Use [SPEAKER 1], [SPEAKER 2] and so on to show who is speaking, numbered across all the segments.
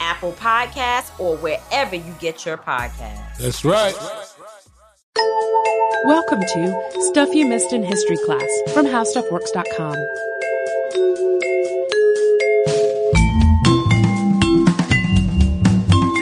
[SPEAKER 1] Apple Podcasts, or wherever you get your podcasts.
[SPEAKER 2] That's right.
[SPEAKER 3] Welcome to Stuff You Missed in History Class from HowStuffWorks.com.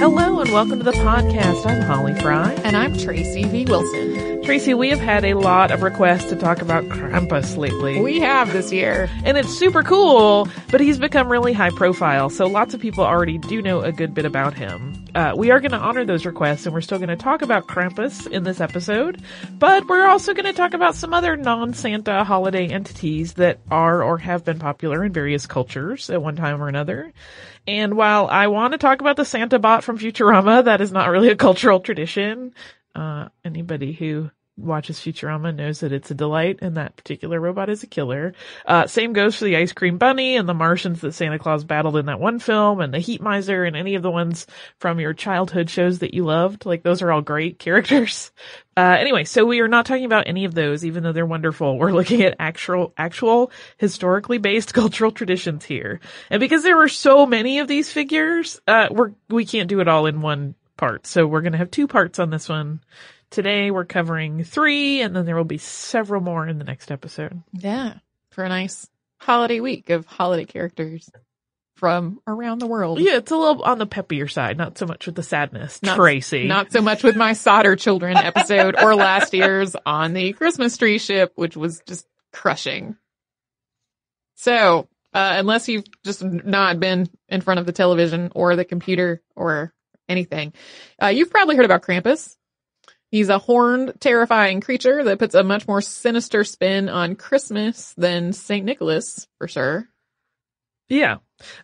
[SPEAKER 4] Hello and welcome to the podcast. I'm Holly Fry.
[SPEAKER 5] And I'm Tracy V. Wilson.
[SPEAKER 4] Tracy, we have had a lot of requests to talk about Krampus lately.
[SPEAKER 5] We have this year.
[SPEAKER 4] And it's super cool, but he's become really high profile, so lots of people already do know a good bit about him. Uh, we are going to honor those requests, and we're still going to talk about Krampus in this episode, but we're also going to talk about some other non-Santa holiday entities that are or have been popular in various cultures at one time or another. And while I want to talk about the Santa bot from Futurama, that is not really a cultural tradition. Uh, anybody who watches Futurama knows that it's a delight and that particular robot is a killer. Uh, same goes for the ice cream bunny and the Martians that Santa Claus battled in that one film and the heat miser and any of the ones from your childhood shows that you loved. Like those are all great characters. Uh, anyway, so we are not talking about any of those, even though they're wonderful. We're looking at actual, actual historically based cultural traditions here. And because there were so many of these figures, uh, we're, we can't do it all in one part. So we're going to have two parts on this one. Today we're covering three and then there will be several more in the next episode.
[SPEAKER 5] Yeah. For a nice holiday week of holiday characters from around the world.
[SPEAKER 4] Yeah, it's a little on the peppier side, not so much with the sadness.
[SPEAKER 5] Not,
[SPEAKER 4] Tracy.
[SPEAKER 5] Not so much with my solder children episode or last year's on the Christmas tree ship, which was just crushing. So, uh, unless you've just not been in front of the television or the computer or anything, uh, you've probably heard about Krampus. He's a horned, terrifying creature that puts a much more sinister spin on Christmas than St. Nicholas, for sure.
[SPEAKER 4] Yeah.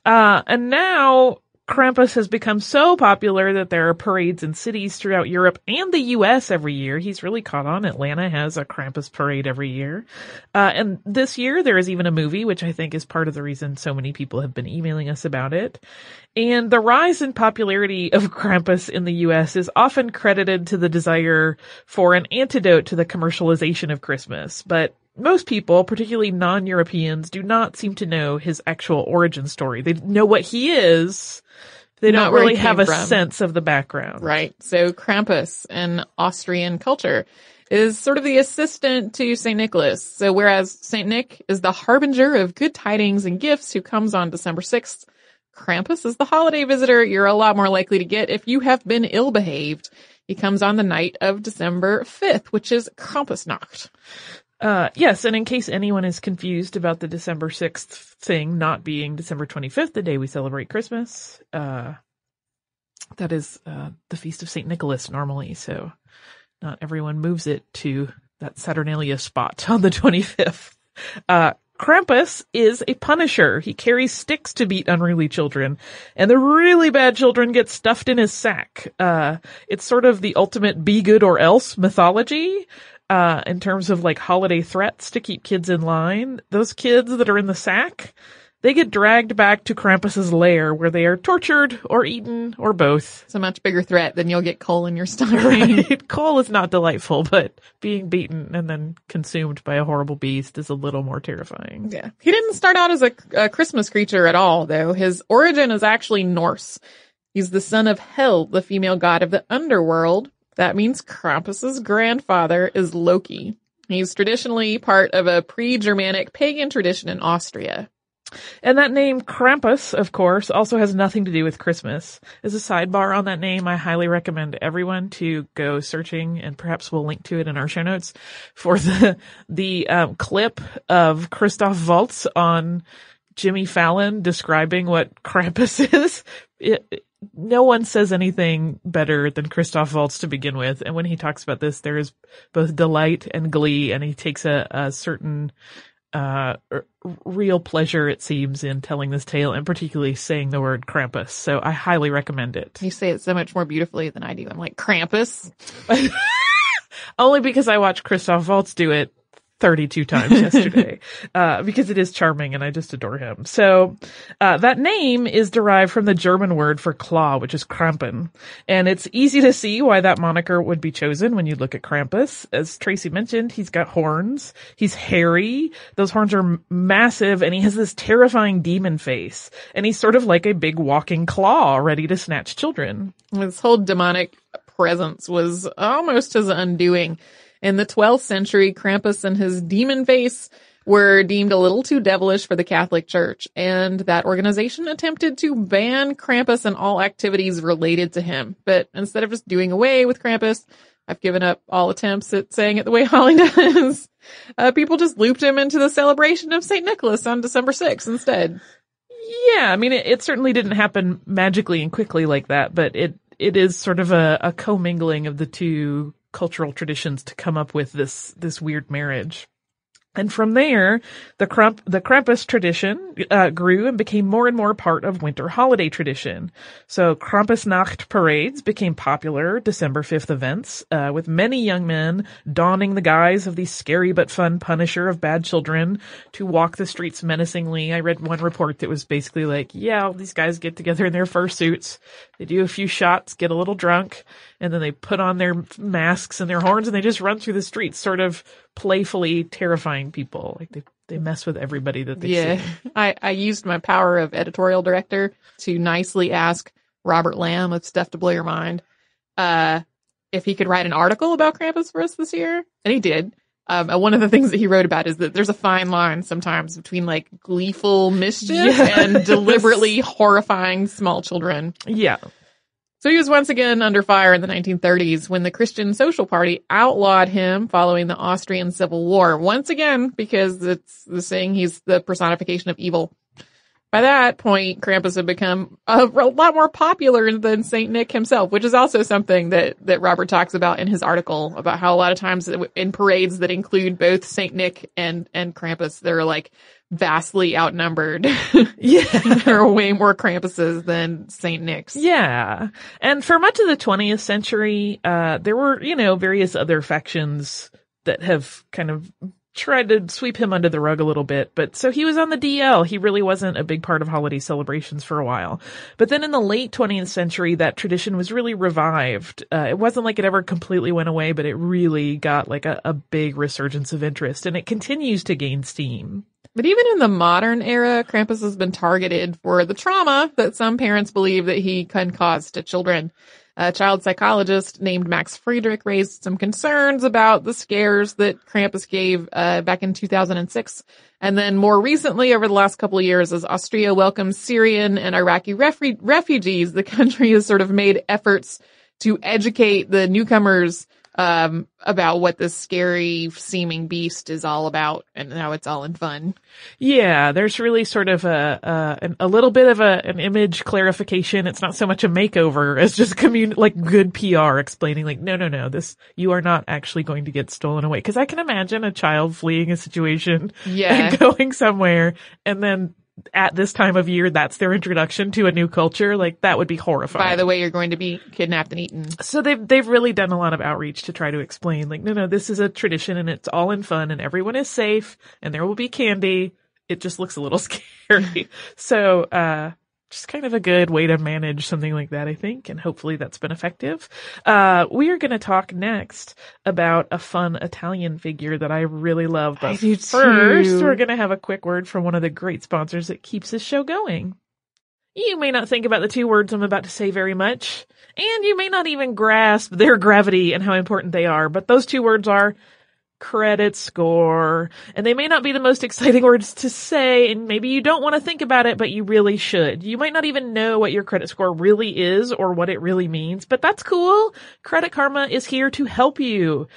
[SPEAKER 4] Uh, and now Krampus has become so popular that there are parades in cities throughout Europe and the US every year. He's really caught on. Atlanta has a Krampus parade every year. Uh, and this year there is even a movie, which I think is part of the reason so many people have been emailing us about it. And the rise in popularity of Krampus in the US is often credited to the desire for an antidote to the commercialization of Christmas. But most people, particularly non-Europeans, do not seem to know his actual origin story. They know what he is. They
[SPEAKER 5] Not
[SPEAKER 4] don't really have a
[SPEAKER 5] from.
[SPEAKER 4] sense of the background.
[SPEAKER 5] Right. So Krampus in Austrian culture is sort of the assistant to St. Nicholas. So whereas St. Nick is the harbinger of good tidings and gifts who comes on December 6th, Krampus is the holiday visitor you're a lot more likely to get if you have been ill behaved. He comes on the night of December 5th, which is Krampusnacht.
[SPEAKER 4] Uh, yes, and in case anyone is confused about the December 6th thing not being December 25th, the day we celebrate Christmas, uh, that is, uh, the Feast of St. Nicholas normally, so not everyone moves it to that Saturnalia spot on the 25th. Uh, Krampus is a punisher. He carries sticks to beat unruly children, and the really bad children get stuffed in his sack. Uh, it's sort of the ultimate be good or else mythology uh, in terms of like holiday threats to keep kids in line. Those kids that are in the sack, they get dragged back to Krampus's lair where they are tortured or eaten or both.
[SPEAKER 5] It's a much bigger threat than you'll get coal in your stomach.
[SPEAKER 4] Right? Coal is not delightful, but being beaten and then consumed by a horrible beast is a little more terrifying.
[SPEAKER 5] Yeah. He didn't start out as a, a Christmas creature at all, though. His origin is actually Norse. He's the son of Hel, the female god of the underworld. That means Krampus's grandfather is Loki. He's traditionally part of a pre-Germanic pagan tradition in Austria.
[SPEAKER 4] And that name, Krampus, of course, also has nothing to do with Christmas. As a sidebar on that name, I highly recommend everyone to go searching, and perhaps we'll link to it in our show notes, for the the um, clip of Christoph Waltz on Jimmy Fallon describing what Krampus is. It, no one says anything better than Christoph Waltz to begin with, and when he talks about this, there is both delight and glee, and he takes a, a certain uh, r- real pleasure, it seems, in telling this tale and particularly saying the word Krampus. So I highly recommend it.
[SPEAKER 5] You say it so much more beautifully than I do. I'm like, Krampus?
[SPEAKER 4] Only because I watched Christoph Waltz do it 32 times yesterday, uh, because it is charming and I just adore him. So, uh, that name is derived from the German word for claw, which is Krampen. And it's easy to see why that moniker would be chosen when you look at Krampus. As Tracy mentioned, he's got horns. He's hairy. Those horns are massive and he has this terrifying demon face. And he's sort of like a big walking claw ready to snatch children.
[SPEAKER 5] This whole demonic presence was almost his undoing. In the 12th century, Krampus and his demon face were deemed a little too devilish for the Catholic Church, and that organization attempted to ban Krampus and all activities related to him. But instead of just doing away with Krampus, I've given up all attempts at saying it the way Holly does. Uh, people just looped him into the celebration of St. Nicholas on December 6th instead.
[SPEAKER 4] Yeah, I mean, it, it certainly didn't happen magically and quickly like that, but it, it is sort of a, a commingling of the two cultural traditions to come up with this this weird marriage. And from there, the Kramp, the Krampus tradition uh, grew and became more and more part of winter holiday tradition. So Krampusnacht parades became popular December 5th events, uh, with many young men donning the guise of the scary but fun punisher of bad children to walk the streets menacingly. I read one report that was basically like, yeah, all these guys get together in their fursuits, they do a few shots, get a little drunk, and then they put on their masks and their horns and they just run through the streets, sort of playfully terrifying people. Like they, they mess with everybody that they
[SPEAKER 5] Yeah.
[SPEAKER 4] see.
[SPEAKER 5] I, I used my power of editorial director to nicely ask Robert Lamb of Stuff to Blow Your Mind, uh, if he could write an article about Krampus for us this year. And he did. Um, and one of the things that he wrote about is that there's a fine line sometimes between like gleeful mischief
[SPEAKER 4] Yes.
[SPEAKER 5] and deliberately horrifying small children.
[SPEAKER 4] Yeah.
[SPEAKER 5] So he was once again under fire in the 1930s when the Christian Social Party outlawed him following the Austrian Civil War. Once again, because it's the saying he's the personification of evil. By that point, Krampus had become a lot more popular than Saint Nick himself, which is also something that, that Robert talks about in his article about how a lot of times in parades that include both Saint Nick and, and Krampus, they're like vastly outnumbered.
[SPEAKER 4] Yeah.
[SPEAKER 5] there are way more Krampuses than Saint Nicks.
[SPEAKER 4] Yeah. And for much of the 20th century, uh, there were, you know, various other factions that have kind of tried to sweep him under the rug a little bit. But so he was on the DL. He really wasn't a big part of holiday celebrations for a while. But then in the late 20th century, that tradition was really revived. Uh, it wasn't like it ever completely went away, but it really got like a, a big resurgence of interest and it continues to gain steam.
[SPEAKER 5] But even in the modern era, Krampus has been targeted for the trauma that some parents believe that he can cause to children. A child psychologist named Max Friedrich raised some concerns about the scares that Krampus gave uh, back in 2006. And then more recently, over the last couple of years, as Austria welcomes Syrian and Iraqi refu- refugees, the country has sort of made efforts to educate the newcomers um, about what this scary seeming beast is all about and how it's all in fun.
[SPEAKER 4] Yeah, there's really sort of a a, a little bit of a an image clarification. It's not so much a makeover as just commun like good PR explaining like no no no this you are not actually going to get stolen away because I can imagine a child fleeing a situation
[SPEAKER 5] Yeah.
[SPEAKER 4] and going somewhere and then at this time of year that's their introduction to a new culture like that would be horrifying.
[SPEAKER 5] By the way, you're going to be kidnapped and eaten.
[SPEAKER 4] So they've they've really done a lot of outreach to try to explain, like, no, no, this is a tradition and it's all in fun and everyone is safe and there will be candy. It just looks a little scary. so uh just kind of a good way to manage something like that, I think, and hopefully that's been effective. Uh we are gonna talk next about a fun Italian figure that I really love. But
[SPEAKER 5] I do
[SPEAKER 4] first we're gonna have a quick word from one of the great sponsors that keeps this show going. You may not think about the two words I'm about to say very much, and you may not even grasp their gravity and how important they are, but those two words are credit score. And they may not be the most exciting words to say, and maybe you don't want to think about it, but you really should. You might not even know what your credit score really is or what it really means, but that's cool. Credit Karma is here to help you.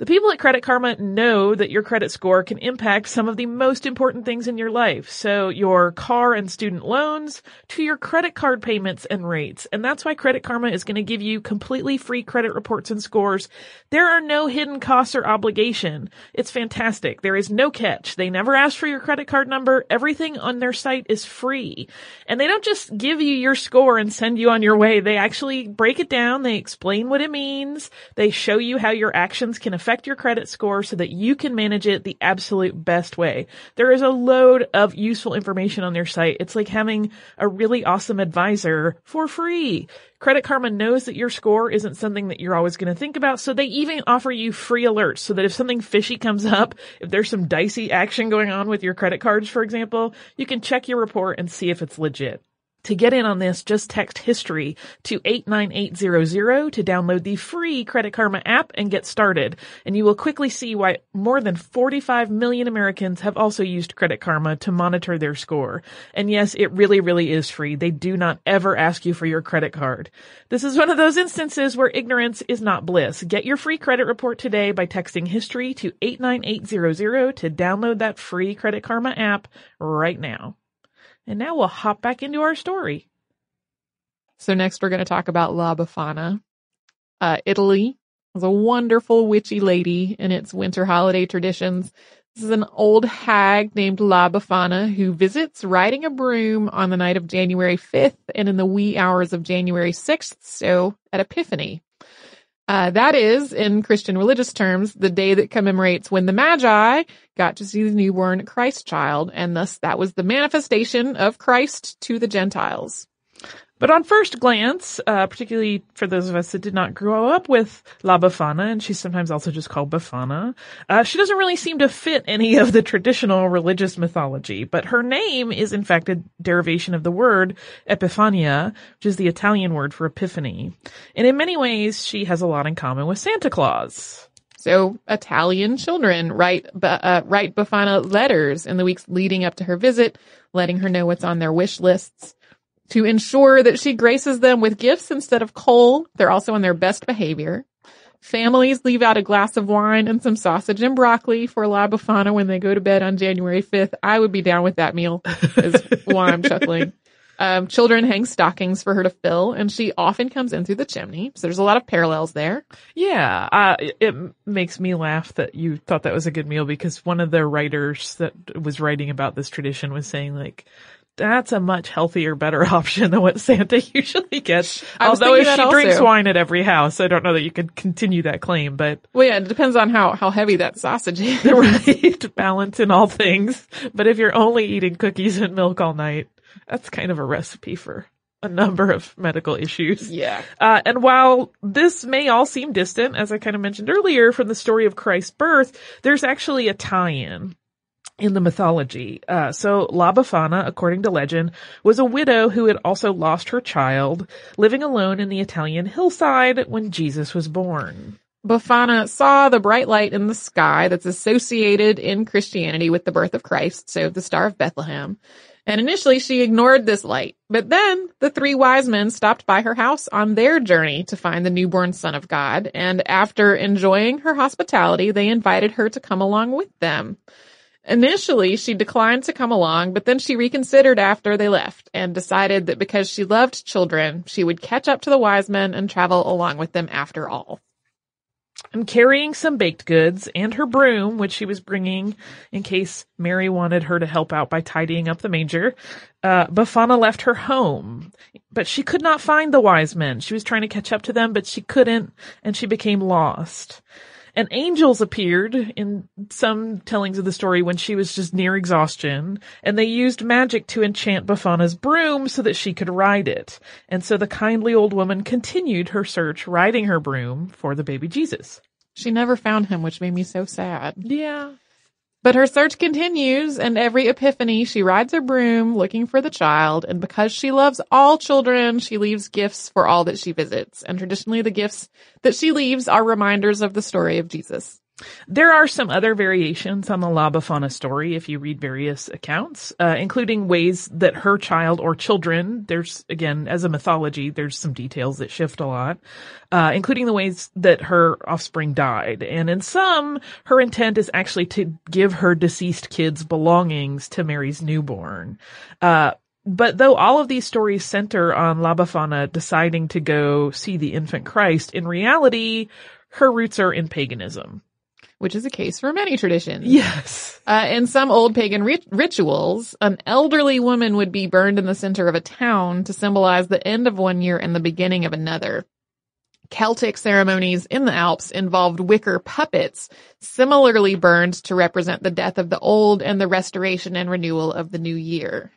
[SPEAKER 4] The people at Credit Karma know that your credit score can impact some of the most important things in your life. So your car and student loans to your credit card payments and rates. And that's why Credit Karma is going to give you completely free credit reports and scores. There are no hidden costs or obligation. It's fantastic. There is no catch. They never ask for your credit card number. Everything on their site is free. And they don't just give you your score and send you on your way. They actually break it down. They explain what it means. They show you how your actions can your credit score so that you can manage it the absolute best way. There is a load of useful information on their site. It's like having a really awesome advisor for free. Credit Karma knows that your score isn't something that you're always going to think about, so they even offer you free alerts so that if something fishy comes up, if there's some dicey action going on with your credit cards, for example, you can check your report and see if it's legit. To get in on this, just text history to 89800 to download the free Credit Karma app and get started. And you will quickly see why more than 45 million Americans have also used Credit Karma to monitor their score. And yes, it really, really is free. They do not ever ask you for your credit card. This is one of those instances where ignorance is not bliss. Get your free credit report today by texting history to 89800 to download that free Credit Karma app right now. And now we'll hop back into our story.
[SPEAKER 5] So next we're going to talk about La Befana. Uh, Italy has a wonderful witchy lady in its winter holiday traditions. This is an old hag named La Befana who visits riding a broom on the night of January 5th and in the wee hours of January 6th, so at Epiphany. Uh, that is, in Christian religious terms, the day that commemorates when the Magi got to see the newborn Christ child, and thus that was the manifestation of Christ to the Gentiles.
[SPEAKER 4] But on first glance, uh, particularly for those of us that did not grow up with La Befana, and she's sometimes also just called Befana, uh, she doesn't really seem to fit any of the traditional religious mythology, but her name is in fact a derivation of the word Epifania, which is the Italian word for epiphany. And in many ways, she has a lot in common with Santa Claus.
[SPEAKER 5] So Italian children write uh, write Befana letters in the weeks leading up to her visit, letting her know what's on their wish lists. To ensure that she graces them with gifts instead of coal, they're also on their best behavior. Families leave out a glass of wine and some sausage and broccoli for La Befana when they go to bed on January 5th. I would be down with that meal, is why I'm chuckling. Um, children hang stockings for her to fill, and she often comes in through the chimney. So there's a lot of parallels there.
[SPEAKER 4] Yeah, uh, it makes me laugh that you thought that was a good meal because one of the writers that was writing about this tradition was saying like, that's a much healthier, better option than what Santa usually gets. Although if she
[SPEAKER 5] that
[SPEAKER 4] drinks wine at every house, I don't know that you could continue that claim, but
[SPEAKER 5] Well, yeah, it depends on how, how heavy that sausage is.
[SPEAKER 4] right balance in all things. But if you're only eating cookies and milk all night, that's kind of a recipe for a number of medical issues.
[SPEAKER 5] Yeah.
[SPEAKER 4] Uh, and while this may all seem distant, as I kind of mentioned earlier, from the story of Christ's birth, there's actually a tie-in in the mythology. Uh, so La Befana, according to legend, was a widow who had also lost her child, living alone in the Italian hillside when Jesus was born.
[SPEAKER 5] Befana saw the bright light in the sky that's associated in Christianity with the birth of Christ, so the Star of Bethlehem. And initially she ignored this light, but then the three wise men stopped by her house on their journey to find the newborn son of God. And after enjoying her hospitality, they invited her to come along with them. Initially, she declined to come along, but then she reconsidered after they left and decided that because she loved children, she would catch up to the wise men and travel along with them after all.
[SPEAKER 4] And carrying some baked goods and her broom, which she was bringing in case Mary wanted her to help out by tidying up the manger, uh, Befana left her home. But she could not find the wise men. She was trying to catch up to them, but she couldn't, and she became lost and angels appeared in some tellings of the story when she was just near exhaustion, and they used magic to enchant Befana's broom so that she could ride it. And so the kindly old woman continued her search riding her broom for the baby Jesus.
[SPEAKER 5] She never found him, which made me so sad.
[SPEAKER 4] Yeah.
[SPEAKER 5] But her search continues, and every epiphany she rides her broom looking for the child, and because she loves all children, she leaves gifts for all that she visits. And traditionally the gifts that she leaves are reminders of the story of Jesus.
[SPEAKER 4] There are some other variations on the La Befana story if you read various accounts, uh, including ways that her child or children, there's again, as a mythology, there's some details that shift a lot, uh, including the ways that her offspring died. And in some, her intent is actually to give her deceased kids belongings to Mary's newborn. Uh, but though all of these stories center on La Befana deciding to go see the infant Christ, in reality, her roots are in paganism
[SPEAKER 5] which is a case for many traditions.
[SPEAKER 4] Yes.
[SPEAKER 5] Uh, in some old pagan rit- rituals, an elderly woman would be burned in the center of a town to symbolize the end of one year and the beginning of another. Celtic ceremonies in the Alps involved wicker puppets, similarly burned to represent the death of the old and the restoration and renewal of the new year.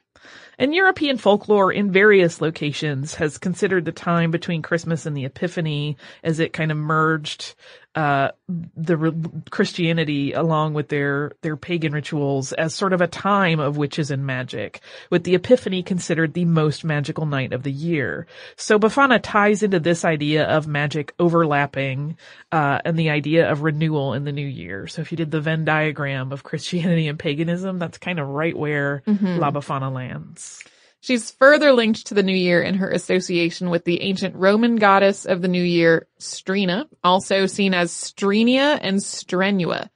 [SPEAKER 4] And European folklore in various locations has considered the time between Christmas and the Epiphany as it kind of merged uh, the re- Christianity along with their their pagan rituals as sort of a time of witches and magic, with the Epiphany considered the most magical night of the year. So Befana ties into this idea of magic overlapping uh, and the idea of renewal in the new year. So if you did the Venn diagram of Christianity and paganism, that's kind of right where mm-hmm. La Befana lands.
[SPEAKER 5] She's further linked to the new year in her association with the ancient Roman goddess of the new year, Strena, also seen as Strenia and Strenua.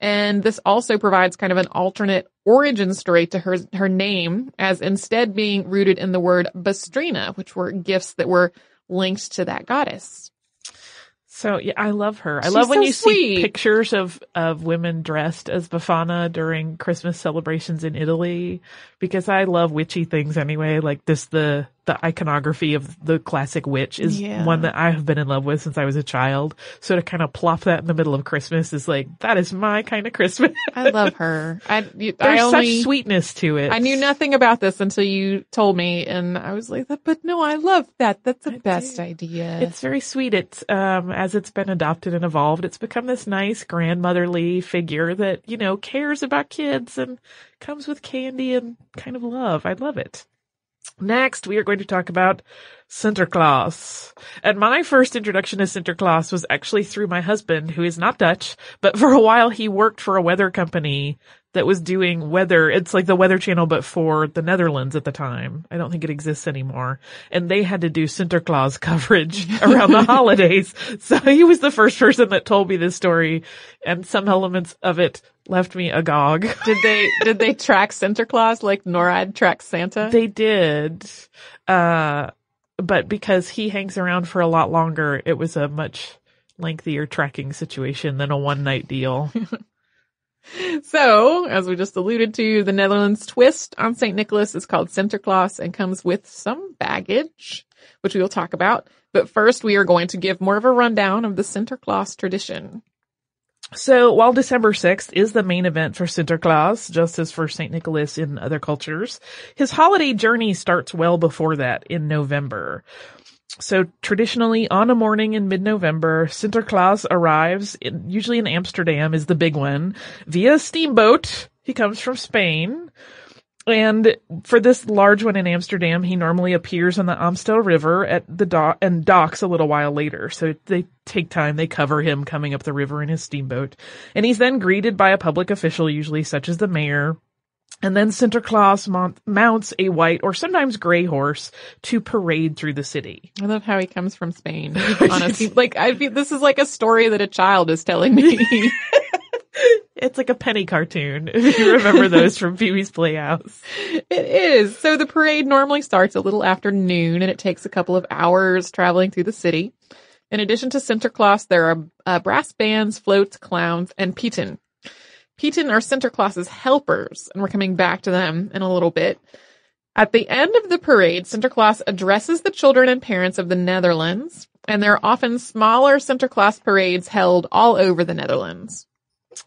[SPEAKER 5] And this also provides kind of an alternate origin story to her, her name as instead being rooted in the word Bastrina, which were gifts that were linked to that goddess.
[SPEAKER 4] So yeah, I love her. I
[SPEAKER 5] She's
[SPEAKER 4] love when
[SPEAKER 5] so
[SPEAKER 4] you
[SPEAKER 5] sweet.
[SPEAKER 4] see pictures of of women dressed as Befana during Christmas celebrations in Italy because I love witchy things anyway. Like this the the iconography of the classic witch is
[SPEAKER 5] Yeah.
[SPEAKER 4] one that I have been in love with since I was a child. So to kind of plop that in the middle of Christmas is like that is my kind of Christmas.
[SPEAKER 5] I love her. I, you-
[SPEAKER 4] There's
[SPEAKER 5] I only,
[SPEAKER 4] such sweetness to it.
[SPEAKER 5] I knew nothing about this until you told me and I was like, but no, I love that. That's the best
[SPEAKER 4] do.
[SPEAKER 5] idea.
[SPEAKER 4] It's very sweet. It's um as it's been adopted and evolved, it's become this nice grandmotherly figure that, you know, cares about kids and comes with candy and kind of love. I love it. Next, we are going to talk about Sinterklaas. And my first introduction to Sinterklaas was actually through my husband, who is not Dutch, but for a while he worked for a weather company that was doing weather. It's like the Weather Channel, but for the Netherlands at the time. I don't think it exists anymore. And they had to do Sinterklaas coverage around the holidays. So he was the first person that told me this story, and some elements of it left me agog.
[SPEAKER 5] did they, did they track Santa Claus like NORAD tracks Santa?
[SPEAKER 4] They did. Uh, but because he hangs around for a lot longer, it was a much lengthier tracking situation than a one night deal.
[SPEAKER 5] So, as we just alluded to, the Netherlands twist on St. Nicholas is called Sinterklaas and comes with some baggage, which we will talk about. But first, we are going to give more of a rundown of the Sinterklaas tradition.
[SPEAKER 4] So while December 6th is the main event for Sinterklaas, just as for St. Nicholas in other cultures, his holiday journey starts well before that in November. So traditionally on a morning in mid-November, Sinterklaas arrives, in, usually in Amsterdam is the big one, via steamboat. He comes from Spain. And for this large one in Amsterdam, he normally appears on the Amstel River at the dock and docks a little while later. So they take time, they cover him coming up the river in his steamboat. And he's then greeted by a public official, usually such as the mayor. And then Sinterklaas mount, mounts a white or sometimes gray horse to parade through the city.
[SPEAKER 5] I love how he comes from Spain. Honestly, like I feel this is like a story that a child is telling me.
[SPEAKER 4] It's like a penny cartoon, if you remember those from Pee Wee's Playhouse.
[SPEAKER 5] It is. So the parade normally starts a little after noon and it takes a couple of hours traveling through the city. In addition to Sinterklaas, there are uh, brass bands, floats, clowns, and Pieten. Pieten are Sinterklaas's helpers, and we're coming back to them in a little bit. At the end of the parade, Sinterklaas addresses the children and parents of the Netherlands, and there are often smaller Sinterklaas parades held all over the Netherlands.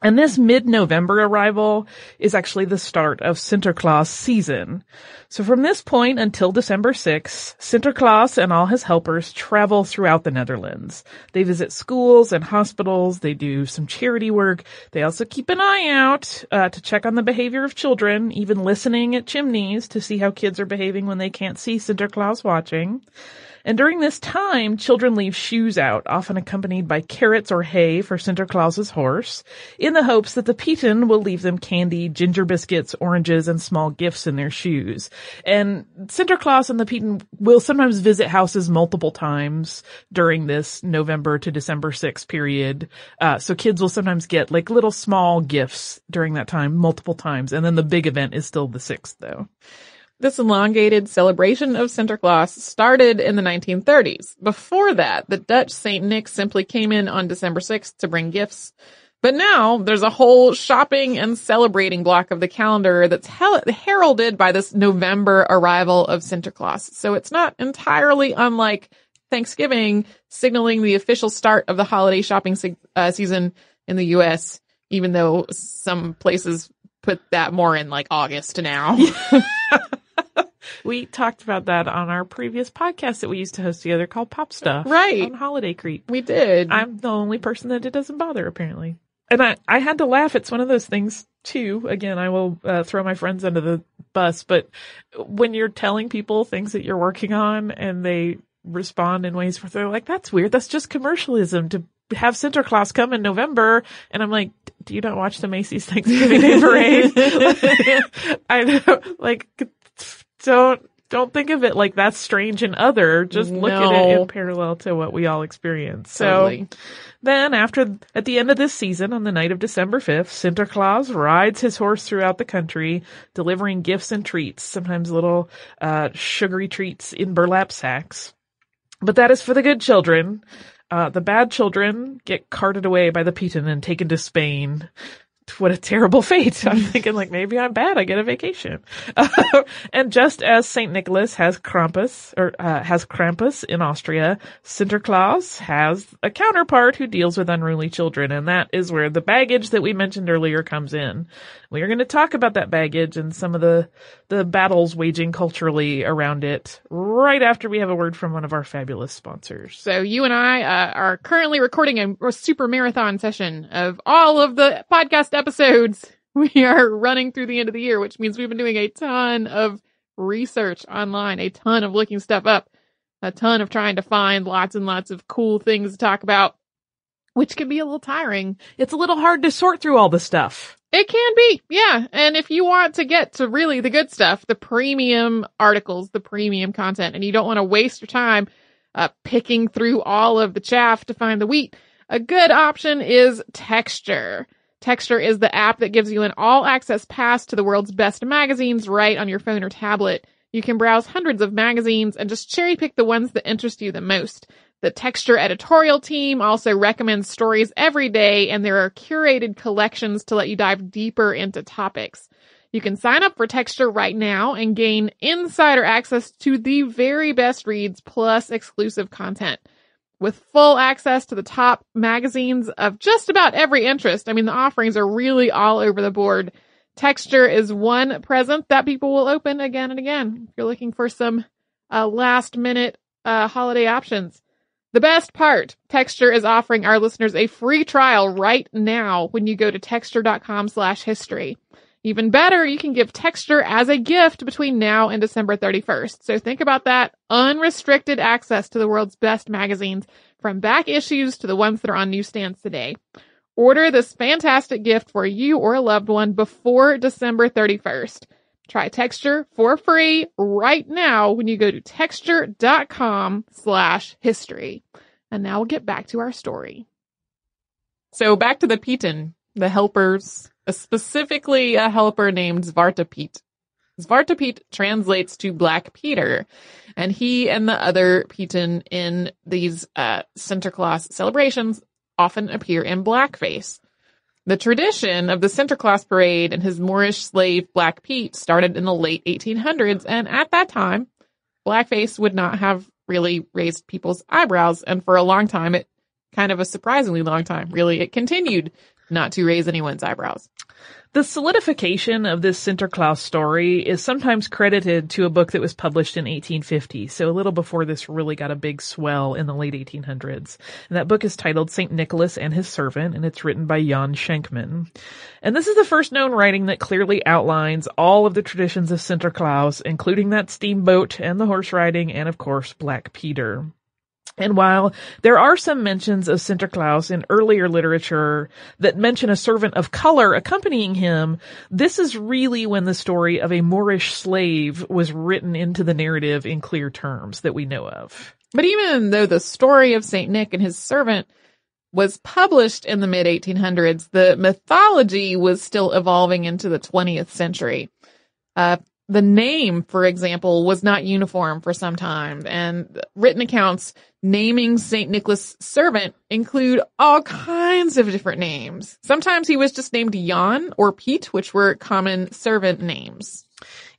[SPEAKER 4] And this mid-November arrival is actually the start of Sinterklaas season. So from this point until December 6th, Sinterklaas and all his helpers travel throughout the Netherlands. They visit schools and hospitals. They do some charity work. They also keep an eye out uh, to check on the behavior of children, even listening at chimneys to see how kids are behaving when they can't see Sinterklaas watching. And during this time, children leave shoes out, often accompanied by carrots or hay for Sinterklaas's horse, in the hopes that the Pieten will leave them candy, ginger biscuits, oranges, and small gifts in their shoes. And Sinterklaas and the Pieten will sometimes visit houses multiple times during this November to December 6th period. Uh, so kids will sometimes get like little small gifts during that time multiple times. And then the big event is still the 6th though.
[SPEAKER 5] This elongated celebration of Sinterklaas started in the 1930s. Before that, the Dutch St. Nick simply came in on December 6th to bring gifts. But now there's a whole shopping and celebrating block of the calendar that's heralded by this November arrival of Sinterklaas. So it's not entirely unlike Thanksgiving signaling the official start of the holiday shopping se- uh, season in the US, even though some places put that more in like August now.
[SPEAKER 4] We talked about that on our previous podcast that we used to host together called Pop Stuff.
[SPEAKER 5] Right.
[SPEAKER 4] On Holiday Creep.
[SPEAKER 5] we did.
[SPEAKER 4] I'm the only person that it doesn't bother apparently. And I, I had to laugh. It's one of those things too. Again, I will uh, throw my friends under the bus, but when you're telling people things that you're working on and they respond in ways where they're like, that's weird. That's just commercialism to have Sinterklaas come in November. And I'm like, do you not watch the Macy's Thanksgiving Day Parade? I know, like, don't, don't think of it like that's strange and other. Just look at it in parallel to what we all experience. So
[SPEAKER 5] Totally.
[SPEAKER 4] then after, at the end of this season, on the night of December 5th, Sinterklaas rides his horse throughout the country, delivering gifts and treats, sometimes little, uh, sugary treats in burlap sacks. But that is for the good children. Uh, the bad children get carted away by the Pieten and taken to Spain. What a terrible fate. I'm thinking like maybe I'm bad. I get a vacation. and just as St. Nicholas has Krampus or uh, has Krampus in Austria, Sinterklaas has a counterpart who deals with unruly children. And that is where the baggage that we mentioned earlier comes in. We are going to talk about that baggage and some of the, the battles waging culturally around it right after we have a word from one of our fabulous sponsors.
[SPEAKER 5] So you and I uh, are currently recording a super marathon session of all of the podcast episodes. We are running through the end of the year, which means we've been doing a ton of research online, a ton of looking stuff up, a ton of trying to find lots and lots of cool things to talk about, which can be a little tiring.
[SPEAKER 4] It's a little hard to sort through all the stuff.
[SPEAKER 5] It can be, yeah. And if you want to get to really the good stuff, the premium articles, the premium content, and you don't want to waste your time uh, picking through all of the chaff to find the wheat, a good option is Texture. Texture is the app that gives you an all access pass to the world's best magazines right on your phone or tablet. You can browse hundreds of magazines and just cherry pick the ones that interest you the most. The Texture editorial team also recommends stories every day, and there are curated collections to let you dive deeper into topics. You can sign up for Texture right now and gain insider access to the very best reads plus exclusive content. With full access to the top magazines of just about every interest, I mean, the offerings are really all over the board. Texture is one present that people will open again and again if you're looking for some uh, last minute uh, holiday options. The best part, Texture is offering our listeners a free trial right now when you go to texture.com slash history. Even better, you can give texture as a gift between now and December 31st. So think about that unrestricted access to the world's best magazines from back issues to the ones that are on newsstands today. Order this fantastic gift for you or a loved one before December 31st. Try texture for free right now when you go to texture.com slash history. And now we'll get back to our story. So back to the Pieten, the helpers specifically a helper named Zwarte Piet. Zwartepete translates to Black Peter, and he and the other Pieten in these uh, Sinterklaas celebrations often appear in blackface. The tradition of the Sinterklaas parade and his Moorish slave Black Pete started in the late 1800s, and at that time, blackface would not have really raised people's eyebrows, and for a long time, it kind of a surprisingly long time, really, it continued not to raise anyone's eyebrows.
[SPEAKER 4] The solidification of this Sinterklaas story is sometimes credited to a book that was published in 1850, so a little before this really got a big swell in the late 1800s. And that book is titled St. Nicholas and His Servant, and it's written by Jan Schenkman. And this is the first known writing that clearly outlines all of the traditions of Sinterklaas, including that steamboat and the horse riding and of course Black Peter. And while there are some mentions of Sinterklaas in earlier literature that mention a servant of color accompanying him, this is really when the story of a Moorish slave was written into the narrative in clear terms that we know of.
[SPEAKER 5] But even though the story of St. Nick and his servant was published in the mid 1800s, the mythology was still evolving into the 20th century. Uh, the name, for example, was not uniform for some time, and written accounts naming St. Nicholas' servant include all kinds of different names. Sometimes he was just named Jan or Pete, which were common servant names.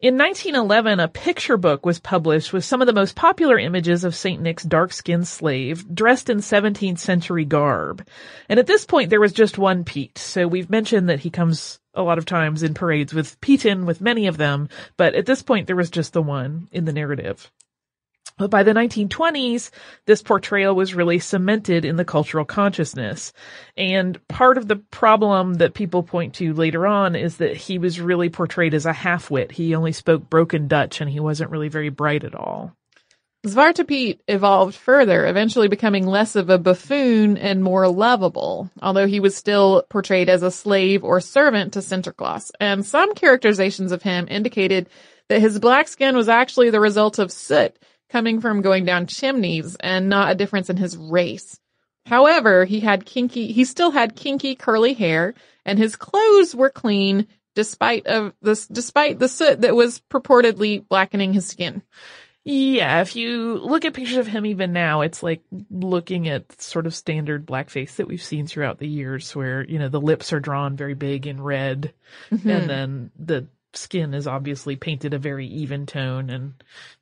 [SPEAKER 4] In 1911, a picture book was published with some of the most popular images of St. Nick's dark-skinned slave dressed in 17th century garb. And at this point, there was just one Pete. So we've mentioned that he comes a lot of times in parades with Pieten, with many of them, but at this point, there was just the one in the narrative. But by the 1920s, this portrayal was really cemented in the cultural consciousness. And part of the problem that people point to later on is that he was really portrayed as a half-wit. He only spoke broken Dutch and he wasn't really very bright at all.
[SPEAKER 5] Zwarte Piet evolved further, eventually becoming less of a buffoon and more lovable, although he was still portrayed as a slave or servant to Sinterklaas. And some characterizations of him indicated that his black skin was actually the result of soot coming from going down chimneys and not a difference in his race. However, he had kinky, he still had kinky curly hair and his clothes were clean despite of this, despite the soot that was purportedly blackening his skin.
[SPEAKER 4] Yeah, if you look at pictures of him even now, it's like looking at sort of standard blackface that we've seen throughout the years where, you know, the lips are drawn very big in red mm-hmm. and then the skin is obviously painted a very even tone and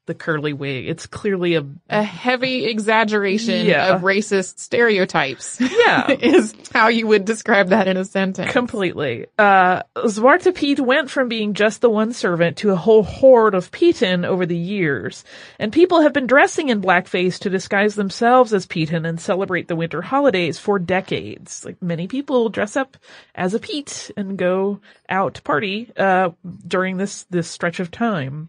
[SPEAKER 4] the curly wig. It's clearly a
[SPEAKER 5] a heavy exaggeration yeah. of racist stereotypes.
[SPEAKER 4] Yeah.
[SPEAKER 5] is how you would describe that in a sentence.
[SPEAKER 4] Completely. Uh, Zwarte Piet went from being just the one servant to a whole horde of Pieten over the years. And people have been dressing in blackface to disguise themselves as Pieten and celebrate the winter holidays for decades. Like many people dress up as a Piet and go out to party, uh, during this, this stretch of time.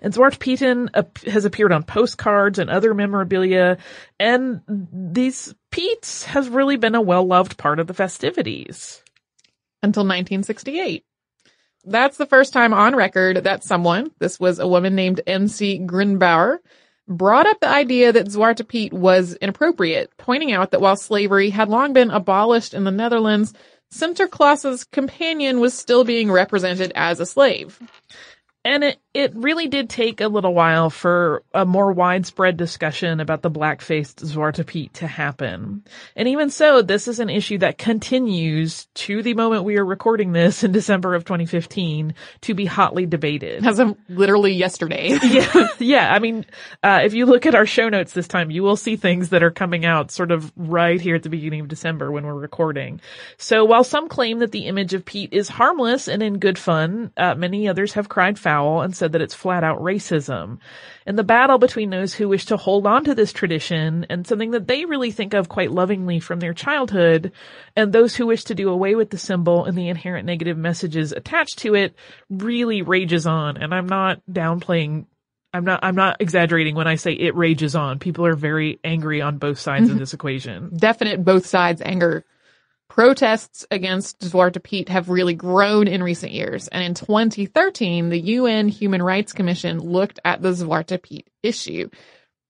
[SPEAKER 4] And Zwarte Pieten has appeared on postcards and other memorabilia, and these Peets has really been a well-loved part of the festivities.
[SPEAKER 5] Until 1968. That's the first time on record that someone, this was a woman named MC Grunbauer, brought up the idea that Zwarte Piet was inappropriate, pointing out that while slavery had long been abolished in the Netherlands, Sinterklaas's companion was still being represented as a slave.
[SPEAKER 4] And it, it really did take a little while for a more widespread discussion about the black-faced Zwarte Piet to happen. And even so, this is an issue that continues to the moment we are recording this in December of 2015 to be hotly debated.
[SPEAKER 5] As of literally yesterday.
[SPEAKER 4] yeah. Yeah. I mean, uh, if you look at our show notes this time, you will see things that are coming out sort of right here at the beginning of December when we're recording. So while some claim that the image of Pete is harmless and in good fun, uh, many others have cried foul and said that it's flat out racism. And the battle between those who wish to hold on to this tradition and something that they really think of quite lovingly from their childhood and those who wish to do away with the symbol and the inherent negative messages attached to it really rages on. And I'm not downplaying I'm not I'm not exaggerating when I say it rages on. People are very angry on both sides of mm-hmm. this equation.
[SPEAKER 5] Definite both sides anger. Protests against Zwarte Piet have really grown in recent years. And in 2013, the UN Human Rights Commission looked at the Zwarte Piet issue.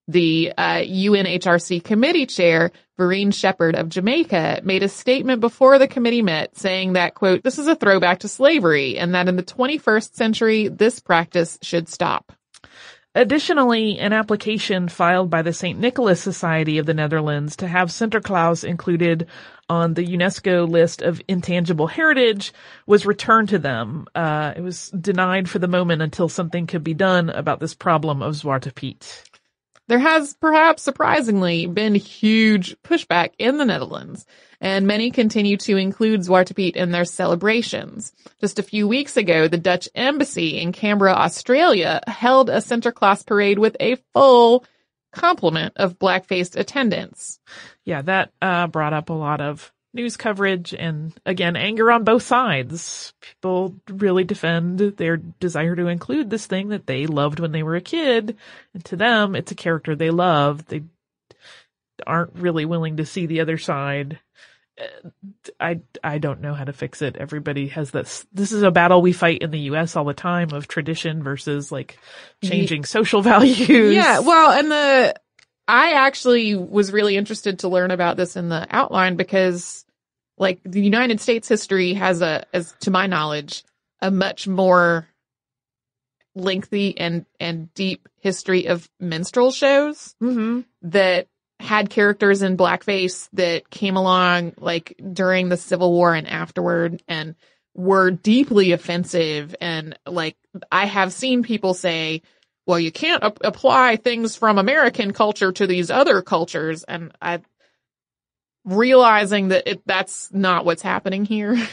[SPEAKER 5] The uh, UNHRC committee chair, Verene Shepherd of Jamaica, made a statement before the committee met saying that, quote, this is a throwback to slavery and that in the 21st century, this practice should stop.
[SPEAKER 4] Additionally, an application filed by the St. Nicholas Society of the Netherlands to have Sinterklaas included on the UNESCO list of intangible heritage was returned to them. Uh, it was denied for the moment until something could be done about this problem of Zwarte Piet.
[SPEAKER 5] There has perhaps surprisingly been huge pushback in the Netherlands, and many continue to include Zwarte Piet in their celebrations. Just a few weeks ago, the Dutch embassy in Canberra, Australia held a Sinterklaas parade with a full complement of black-faced attendants.
[SPEAKER 4] Yeah, that uh, brought up a lot of news coverage and again anger on both sides. People really defend their desire to include this thing that they loved when they were a kid, and to them it's a character they love. They aren't really willing to see the other side. Uh, I I don't know how to fix it. Everybody has this. This is a battle we fight in the U.S. all the time of tradition versus like changing social values.
[SPEAKER 5] Yeah, well, and the I actually was really interested to learn about this in the outline because like the United States history has a, as to my knowledge, a much more lengthy and, and deep history of minstrel shows
[SPEAKER 4] hmm
[SPEAKER 5] that had characters in blackface that came along like during the Civil War and afterward and were deeply offensive. And like I have seen people say, well, you can't ap- apply things from American culture to these other cultures. And I, realizing that it, that's not what's happening here.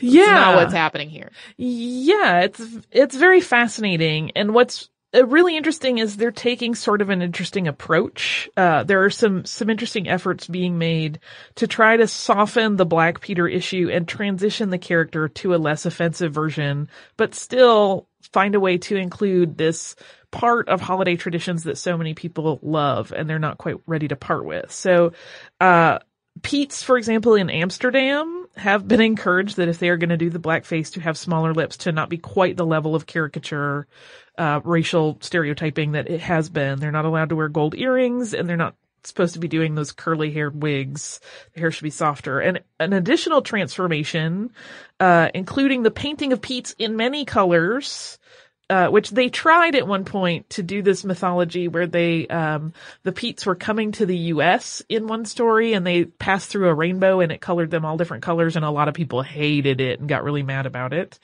[SPEAKER 4] Yeah,
[SPEAKER 5] not what's happening here.
[SPEAKER 4] Yeah, it's it's very fascinating, and what's uh, really interesting is they're taking sort of an interesting approach. Uh, there are some some interesting efforts being made to try to soften the Black Peter issue and transition the character to a less offensive version, but still find a way to include this part of holiday traditions that so many people love and they're not quite ready to part with. So, uh, Pete's, for example, in Amsterdam have been encouraged that if they are going to do the blackface to have smaller lips to not be quite the level of caricature, uh, racial stereotyping that it has been. They're not allowed to wear gold earrings and they're not supposed to be doing those curly haired wigs. The hair should be softer. And an additional transformation, uh, including the painting of Pete's in many colors, uh, which they tried at one point to do this mythology where they, um, the Peets were coming to the U.S. in one story and they passed through a rainbow and it colored them all different colors and a lot of people hated it and got really mad about it.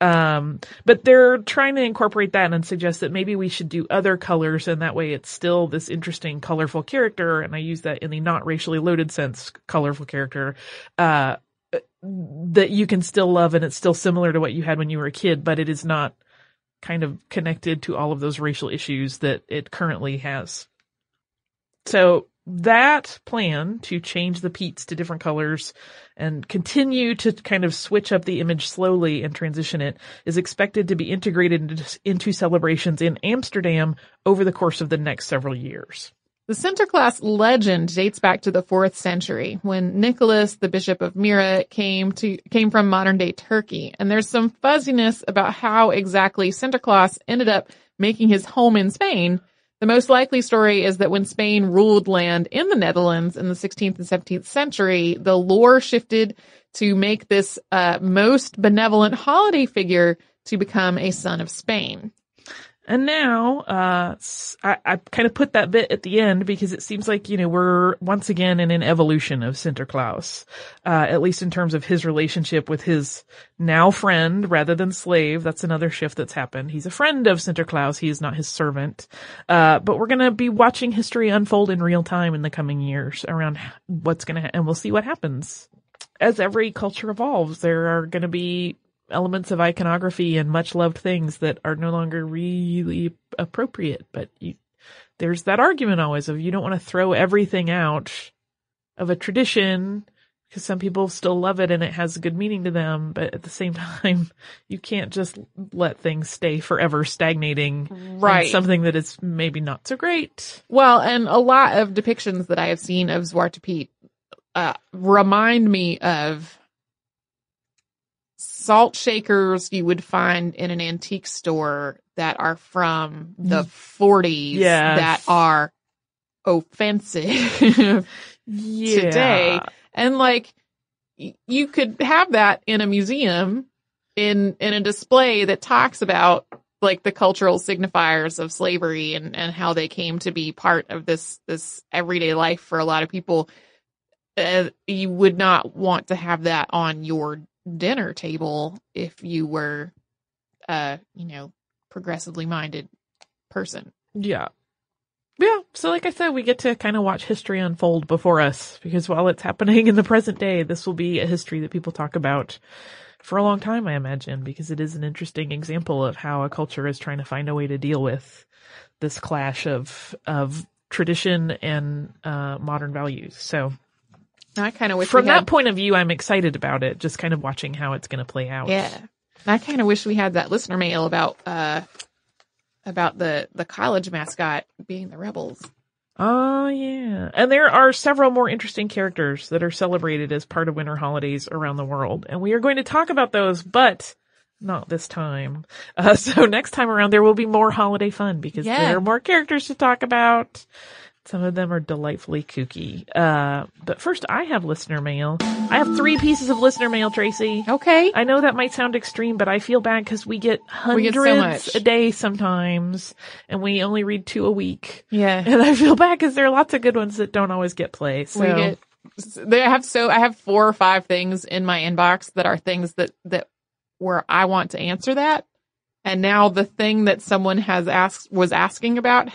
[SPEAKER 4] Um, but they're trying to incorporate that and suggest that maybe we should do other colors and that way it's still this interesting, colorful character. And I use that in the not racially loaded sense, colorful character, uh, that you can still love and it's still similar to what you had when you were a kid, but it is not kind of connected to all of those racial issues that it currently has. So that plan to change the peats to different colors and continue to kind of switch up the image slowly and transition it is expected to be integrated into, celebrations in Amsterdam over the course of the next several years.
[SPEAKER 5] The Sinterklaas legend dates back to the fourth century when Nicholas, the Bishop of Myra, came to came from modern day Turkey. And there's some fuzziness about how exactly Sinterklaas ended up making his home in Spain. The most likely story is that when Spain ruled land in the Netherlands in the 16th and 17th century, the lore shifted to make this uh, most benevolent holiday figure to become a son of Spain.
[SPEAKER 4] And now, uh, I, I kind of put that bit at the end because it seems like, you know, we're once again in an evolution of Sinterklaas, uh, at least in terms of his relationship with his now friend rather than slave. That's another shift that's happened. He's a friend of Sinterklaas. He is not his servant. Uh, but we're going to be watching history unfold in real time in the coming years around what's going to, ha- and we'll see what happens. As every culture evolves, there are going to be elements of iconography and much loved things that are no longer really appropriate. But you, there's that argument always of you don't want to throw everything out of a tradition because some people still love it and it has a good meaning to them. But at the same time, you can't just let things stay forever stagnating.
[SPEAKER 5] Right.
[SPEAKER 4] something that is maybe not so great.
[SPEAKER 5] Well, and a lot of depictions that I have seen of Zwarte Piet uh, remind me of salt shakers you would find in an antique store that are from the 40s
[SPEAKER 4] Yes.
[SPEAKER 5] that are offensive
[SPEAKER 4] Yeah.
[SPEAKER 5] today. And like, you could have that in a museum in, in a display that talks about like the cultural signifiers of slavery and, and how they came to be part of this, this everyday life for a lot of people. Uh, you would not want to have that on your dinner table if you were, a, you know, progressively minded person.
[SPEAKER 4] Yeah. Yeah. So like I said, we get to kind of watch history unfold before us because while it's happening in the present day, this will be a history that people talk about for a long time, I imagine, because it is an interesting example of how a culture is trying to find a way to deal with this clash of, of tradition and, uh, modern values. So
[SPEAKER 5] I kind of wish
[SPEAKER 4] from
[SPEAKER 5] we had-
[SPEAKER 4] that point of view, I'm excited about it, just kind of watching how it's going to play out.
[SPEAKER 5] Yeah. I kind of wish we had that listener mail about uh about the the college mascot being the rebels.
[SPEAKER 4] Oh yeah. And there are several more interesting characters that are celebrated as part of winter holidays around the world. And we are going to talk about those, but not this time. Uh, so next time around there will be more holiday fun because
[SPEAKER 5] Yeah.
[SPEAKER 4] there are more characters to talk about. Some of them are delightfully kooky. Uh, but first I have listener mail. I have three pieces of listener mail, Tracy.
[SPEAKER 5] Okay.
[SPEAKER 4] I know that might sound extreme, but I feel bad because we get
[SPEAKER 5] We get
[SPEAKER 4] hundreds
[SPEAKER 5] so
[SPEAKER 4] a day sometimes, and we only read two a week.
[SPEAKER 5] yeah.
[SPEAKER 4] And I feel bad because there are lots of good ones that don't always get play. So
[SPEAKER 5] We get they have so I have four or five things in my inbox that are things that that where I want to answer that. And now the thing that someone has asked was asking about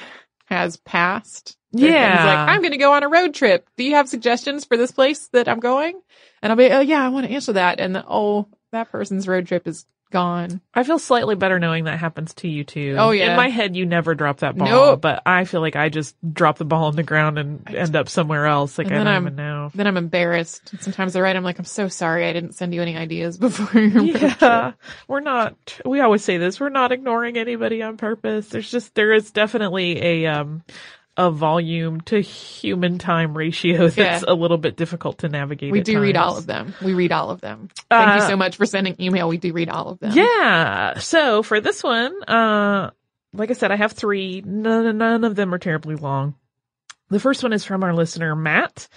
[SPEAKER 5] has passed.
[SPEAKER 4] Yeah.
[SPEAKER 5] like I'm going to go on a road trip. Do you have suggestions for this place that I'm going? And I'll be, oh yeah, I want to answer that. And the, oh, that person's road trip is gone.
[SPEAKER 4] I feel slightly better knowing that happens to you too.
[SPEAKER 5] Oh, yeah.
[SPEAKER 4] In my head, you never drop that ball,
[SPEAKER 5] Nope.
[SPEAKER 4] but I feel like I just drop the ball on the ground and end up somewhere else. Like I don't
[SPEAKER 5] I'm-
[SPEAKER 4] even know.
[SPEAKER 5] Then I'm embarrassed. Sometimes I write, I'm like, I'm so sorry I didn't send you any ideas before your trip.
[SPEAKER 4] Yeah, we're not. We always say this. We're not ignoring anybody on purpose. There's just there is definitely a um a volume to human time ratio that's a little bit difficult to navigate.
[SPEAKER 5] We do read all of them. We read all of them. Thank
[SPEAKER 4] Uh,
[SPEAKER 5] you so much for sending email. We do read all of them.
[SPEAKER 4] Yeah. So for this one, uh, like I said, I have three. None, none of them are terribly long. The first one is from our listener, Matt,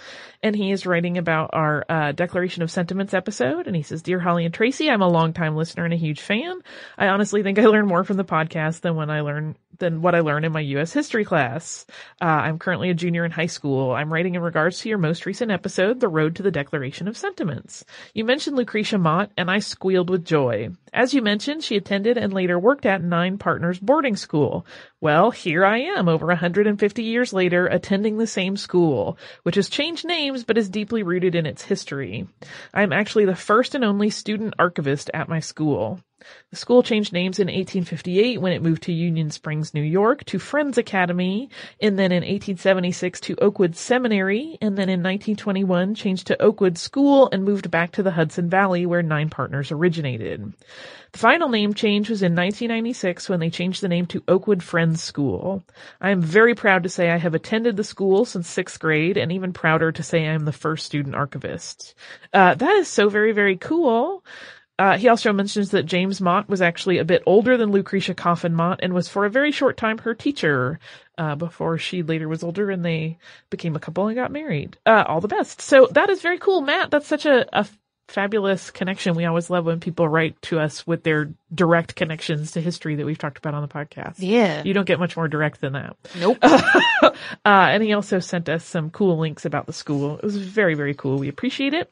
[SPEAKER 4] and he is writing about our uh, Declaration of Sentiments episode. And he says, Dear Holly and Tracy, I'm a longtime listener and a huge fan. I honestly think I learn more from the podcast than when I learn than what I learned in my U.S. history class. Uh, I'm currently a junior in high school. I'm writing in regards to your most recent episode, The Road to the Declaration of Sentiments. You mentioned Lucretia Mott, and I squealed with joy. As you mentioned, she attended and later worked at Nine Partners Boarding School. Well, here I am, over 150 years later, attending the same school, which has changed names but is deeply rooted in its history. I am actually the first and only student archivist at my school. The school changed names in 1858 when it moved to Union Springs, New York to Friends Academy, and then in 1876 to Oakwood Seminary, and then in 1921 changed to Oakwood School and moved back to the Hudson Valley where Nine Partners originated. The final name change was in 1996 when they changed the name to Oakwood Friends School. I am very proud to say I have attended the school since sixth grade and even prouder to say I am the first student archivist. Uh, that is so very, very cool. Uh, he also mentions that James Mott was actually a bit older than Lucretia Coffin Mott and was for a very short time her teacher, uh, before she later was older and they became a couple and got married. Uh, all the best. So that is very cool, Matt. That's such a, a fabulous connection. We always love when people write to us with their direct connections to history that we've talked about on the podcast.
[SPEAKER 5] Yeah.
[SPEAKER 4] You don't get much more direct than that.
[SPEAKER 5] Nope.
[SPEAKER 4] uh, and he also sent us some cool links about the school. It was very, very cool. We appreciate it.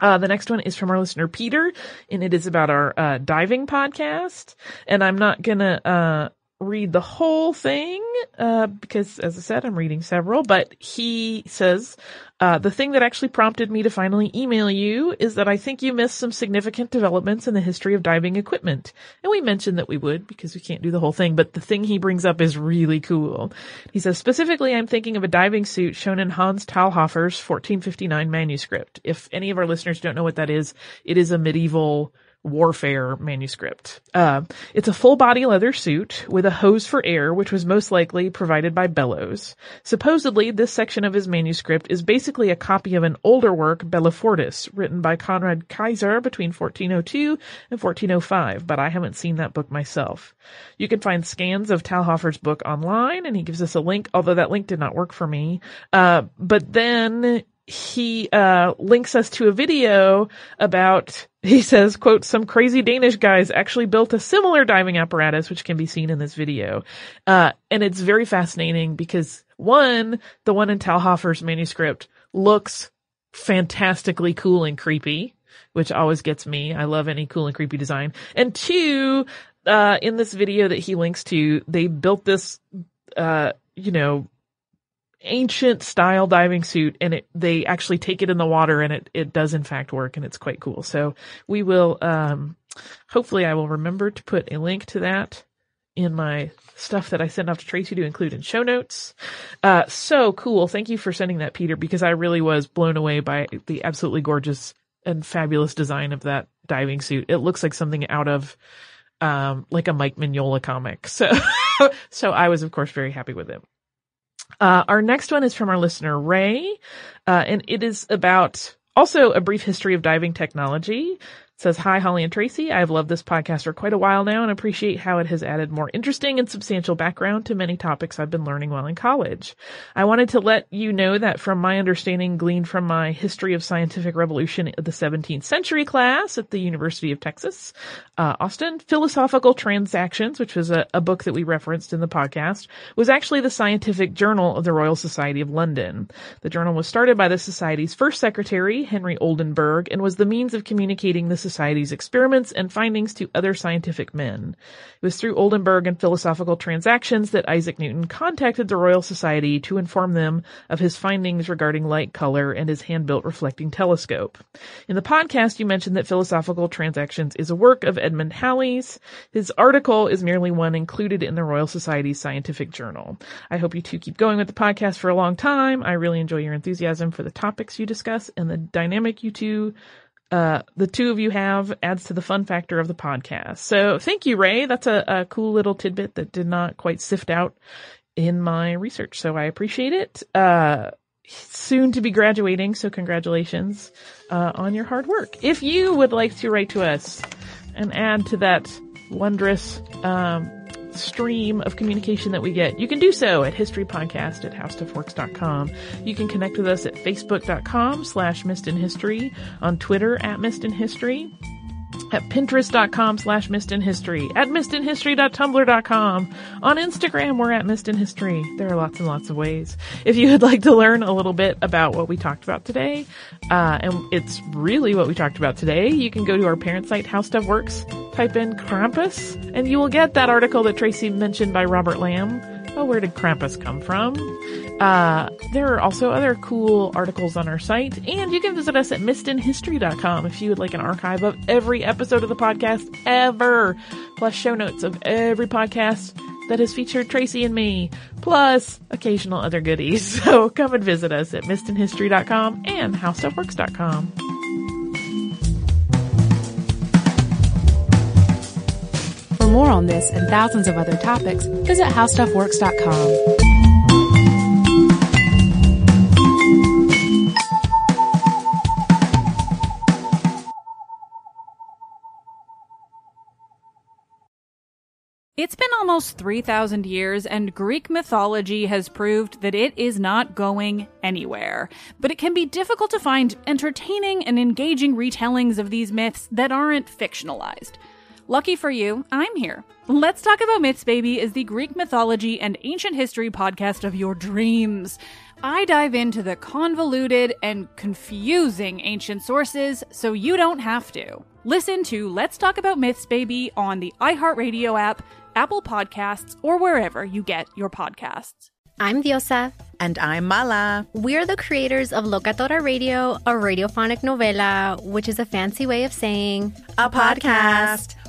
[SPEAKER 4] Uh, the next one is from our listener Peter, and it is about our uh, diving podcast. And I'm not gonna uh, read the whole thing uh, because, as I said, I'm reading several. But he says uh, the thing that actually prompted me to finally email you is that I think you missed some significant developments in the history of diving equipment, and we mentioned that we would because we can't do the whole thing. But the thing he brings up is really cool. He says specifically, I'm thinking of a diving suit shown in Hans Talhoffer's 1459 manuscript. If any of our listeners don't know what that is, it is a medieval warfare manuscript. Uh, it's a full body leather suit with a hose for air, which was most likely provided by Bellows. Supposedly, this section of his manuscript is basically a copy of an older work, Bellifortis, written by Konrad Kyeser between 1402 and 1405, but I haven't seen that book myself. You can find scans of Talhoffer's book online, and he gives us a link, although that link did not work for me. Uh, but then he uh, links us to a video about he says quote some crazy danish guys actually built a similar diving apparatus which can be seen in this video. Uh, and it's very fascinating because one the one in talhoffer's manuscript looks fantastically cool and creepy which always gets me. I love any cool and creepy design. And two uh, in this video that he links to they built this uh, you know ancient style diving suit and it they actually take it in the water and it it does in fact work and it's quite cool. So we will um hopefully I will remember to put a link to that in my stuff that I send off to Tracy to include in show notes. Uh so cool. Thank you for sending that Peter because I really was blown away by the absolutely gorgeous and fabulous design of that diving suit. It looks like something out of um like a Mike Mignola comic. So so I was of course very happy with it. Uh, our next one is from our listener, Ray, uh, and it is about also a brief history of diving technology says, Hi, Holly and Tracy. I've loved this podcast for quite a while now and appreciate how it has added more interesting and substantial background to many topics I've been learning while in college. I wanted to let you know that from my understanding gleaned from my history of scientific revolution of the 17th century class at the University of Texas, uh, Austin, Philosophical Transactions, which was a, a book that we referenced in the podcast, was actually the scientific journal of the Royal Society of London. The journal was started by the Society's first secretary, Henry Oldenburg, and was the means of communicating the Society's experiments and findings to other scientific men. It was through Oldenburg and philosophical transactions that Isaac Newton contacted the Royal Society to inform them of his findings regarding light, color, and his hand-built reflecting telescope. In the podcast, you mentioned that philosophical transactions is a work of Edmund Halley's. His article is merely one included in the Royal Society's scientific journal. I hope you two keep going with the podcast for a long time. I really enjoy your enthusiasm for the topics you discuss and the dynamic you two uh, the two of you have adds to the fun factor of the podcast. So thank you, Ray. That's a, a cool little tidbit that did not quite sift out in my research. So I appreciate it. Uh, soon to be graduating. So congratulations, uh, on your hard work. If you would like to write to us and add to that wondrous, um, stream of communication that we get, you can do so at historypodcast at howstuffworks.com. You can connect with us at facebook.com slash missedinhistory, on Twitter at missedinhistory, at pinterest.com slash missedinhistory, at missedinhistory.tumblr.com. On Instagram, we're at missedinhistory. There are lots and lots of ways. If you would like to learn a little bit about what we talked about today, uh, and it's really what we talked about today, you can go to our parent site, How Stuff Works, type in Krampus, and you will get that article that Tracy mentioned by Robert Lamb. Oh, where did Krampus come from? Uh, there are also other cool articles on our site, and you can visit us at missedinhistory.com if you would like an archive of every episode of the podcast ever, plus show notes of every podcast that has featured Tracy and me, plus occasional other goodies. So come and visit us at missedinhistory.com and howstuffworks.com.
[SPEAKER 3] more on this and thousands of other topics, visit howstuffworks.com.
[SPEAKER 6] It's been almost 3,000 years, and Greek mythology has proved that it is not going anywhere. But it can be difficult to find entertaining and engaging retellings of these myths that aren't fictionalized. Lucky for you, I'm here. Let's Talk About Myths, Baby is the Greek mythology and ancient history podcast of your dreams. I dive into the convoluted and confusing ancient sources so you don't have to. Listen to Let's Talk About Myths, Baby on the iHeartRadio app, Apple Podcasts, or wherever you get your podcasts.
[SPEAKER 7] I'm Diosa.
[SPEAKER 8] And I'm Mala.
[SPEAKER 7] We're the creators of Locatora Radio, a radiophonic novela, which is a fancy way of saying
[SPEAKER 8] a, podcast.